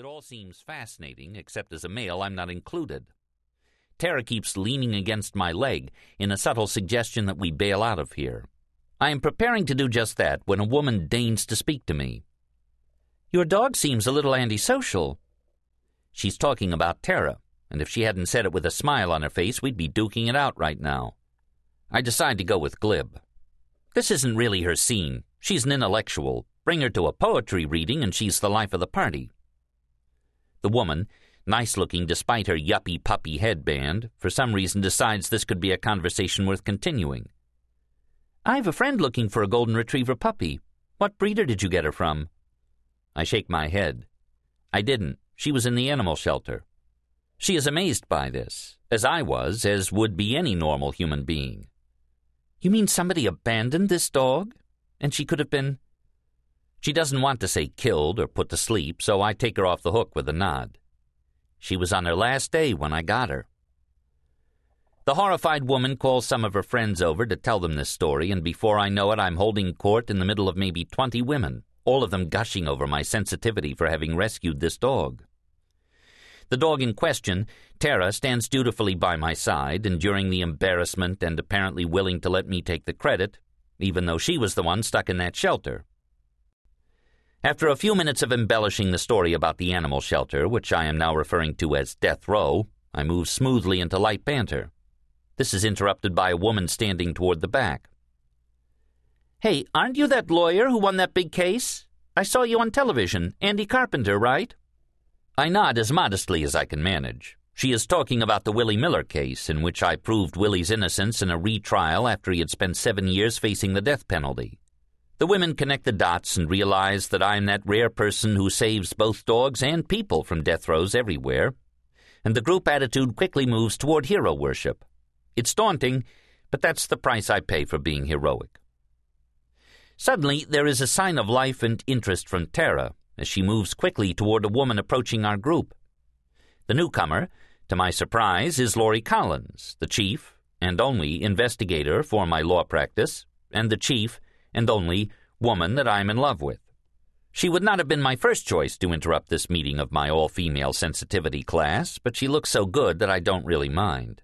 It all seems fascinating, except as a male, I'm not included. Tara keeps leaning against my leg in a subtle suggestion that we bail out of here. I am preparing to do just that when a woman deigns to speak to me. Your dog seems a little antisocial. She's talking about Tara, and if she hadn't said it with a smile on her face, we'd be duking it out right now. I decide to go with Glib. This isn't really her scene. She's an intellectual. Bring her to a poetry reading, and she's the life of the party. The woman, nice looking despite her yuppie puppy headband, for some reason decides this could be a conversation worth continuing. I've a friend looking for a golden retriever puppy. What breeder did you get her from? I shake my head. I didn't. She was in the animal shelter. She is amazed by this, as I was, as would be any normal human being. You mean somebody abandoned this dog? And she could have been. She doesn't want to say killed or put to sleep, so I take her off the hook with a nod. She was on her last day when I got her. The horrified woman calls some of her friends over to tell them this story, and before I know it, I'm holding court in the middle of maybe twenty women, all of them gushing over my sensitivity for having rescued this dog. The dog in question, Tara, stands dutifully by my side, enduring the embarrassment and apparently willing to let me take the credit, even though she was the one stuck in that shelter. After a few minutes of embellishing the story about the animal shelter, which I am now referring to as Death Row, I move smoothly into light banter. This is interrupted by a woman standing toward the back. Hey, aren't you that lawyer who won that big case? I saw you on television. Andy Carpenter, right? I nod as modestly as I can manage. She is talking about the Willie Miller case, in which I proved Willie's innocence in a retrial after he had spent seven years facing the death penalty. The women connect the dots and realize that I'm that rare person who saves both dogs and people from death rows everywhere. And the group attitude quickly moves toward hero worship. It's daunting, but that's the price I pay for being heroic. Suddenly, there is a sign of life and interest from Tara as she moves quickly toward a woman approaching our group. The newcomer, to my surprise, is Laurie Collins, the chief and only investigator for my law practice, and the chief and only woman that I'm in love with. She would not have been my first choice to interrupt this meeting of my all female sensitivity class, but she looks so good that I don't really mind.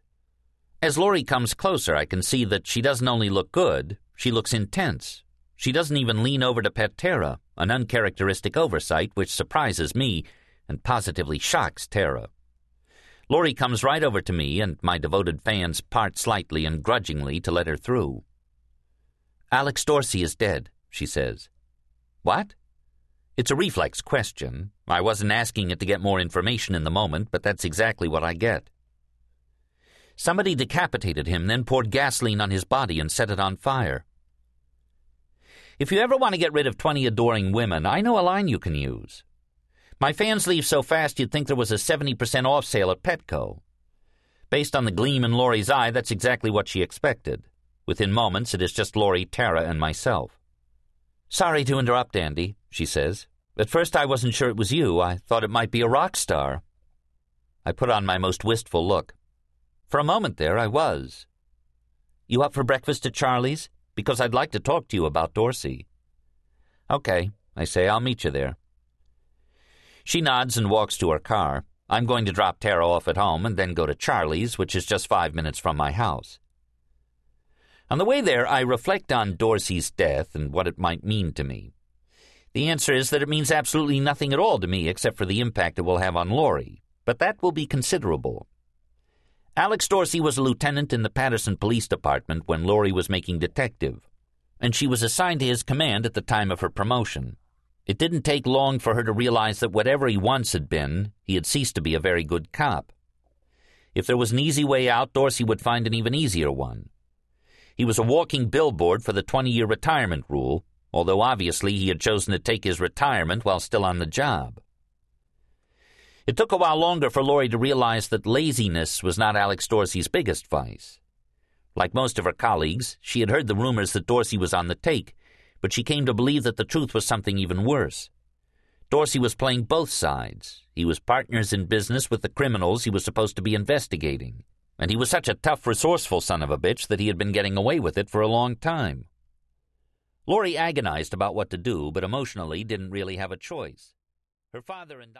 As Laurie comes closer, I can see that she doesn't only look good, she looks intense. She doesn't even lean over to pet Tara, an uncharacteristic oversight which surprises me and positively shocks Tara. Laurie comes right over to me, and my devoted fans part slightly and grudgingly to let her through. Alex Dorsey is dead, she says. What? It's a reflex question. I wasn't asking it to get more information in the moment, but that's exactly what I get. Somebody decapitated him, then poured gasoline on his body and set it on fire. If you ever want to get rid of 20 adoring women, I know a line you can use. My fans leave so fast you'd think there was a 70% off sale at Petco. Based on the gleam in Laurie's eye, that's exactly what she expected. Within moments, it is just Laurie, Tara, and myself. Sorry to interrupt, Andy, she says. At first, I wasn't sure it was you. I thought it might be a rock star. I put on my most wistful look. For a moment there, I was. You up for breakfast at Charlie's? Because I'd like to talk to you about Dorsey. Okay, I say, I'll meet you there. She nods and walks to her car. I'm going to drop Tara off at home and then go to Charlie's, which is just five minutes from my house. On the way there, I reflect on Dorsey's death and what it might mean to me. The answer is that it means absolutely nothing at all to me except for the impact it will have on Laurie, but that will be considerable. Alex Dorsey was a lieutenant in the Paterson Police Department when Laurie was making detective, and she was assigned to his command at the time of her promotion. It didn't take long for her to realize that whatever he once had been, he had ceased to be a very good cop. If there was an easy way out, Dorsey would find an even easier one. He was a walking billboard for the 20 year retirement rule, although obviously he had chosen to take his retirement while still on the job. It took a while longer for Laurie to realize that laziness was not Alex Dorsey's biggest vice. Like most of her colleagues, she had heard the rumors that Dorsey was on the take, but she came to believe that the truth was something even worse. Dorsey was playing both sides. He was partners in business with the criminals he was supposed to be investigating. And he was such a tough, resourceful son of a bitch that he had been getting away with it for a long time. Laurie agonized about what to do, but emotionally didn't really have a choice. Her father and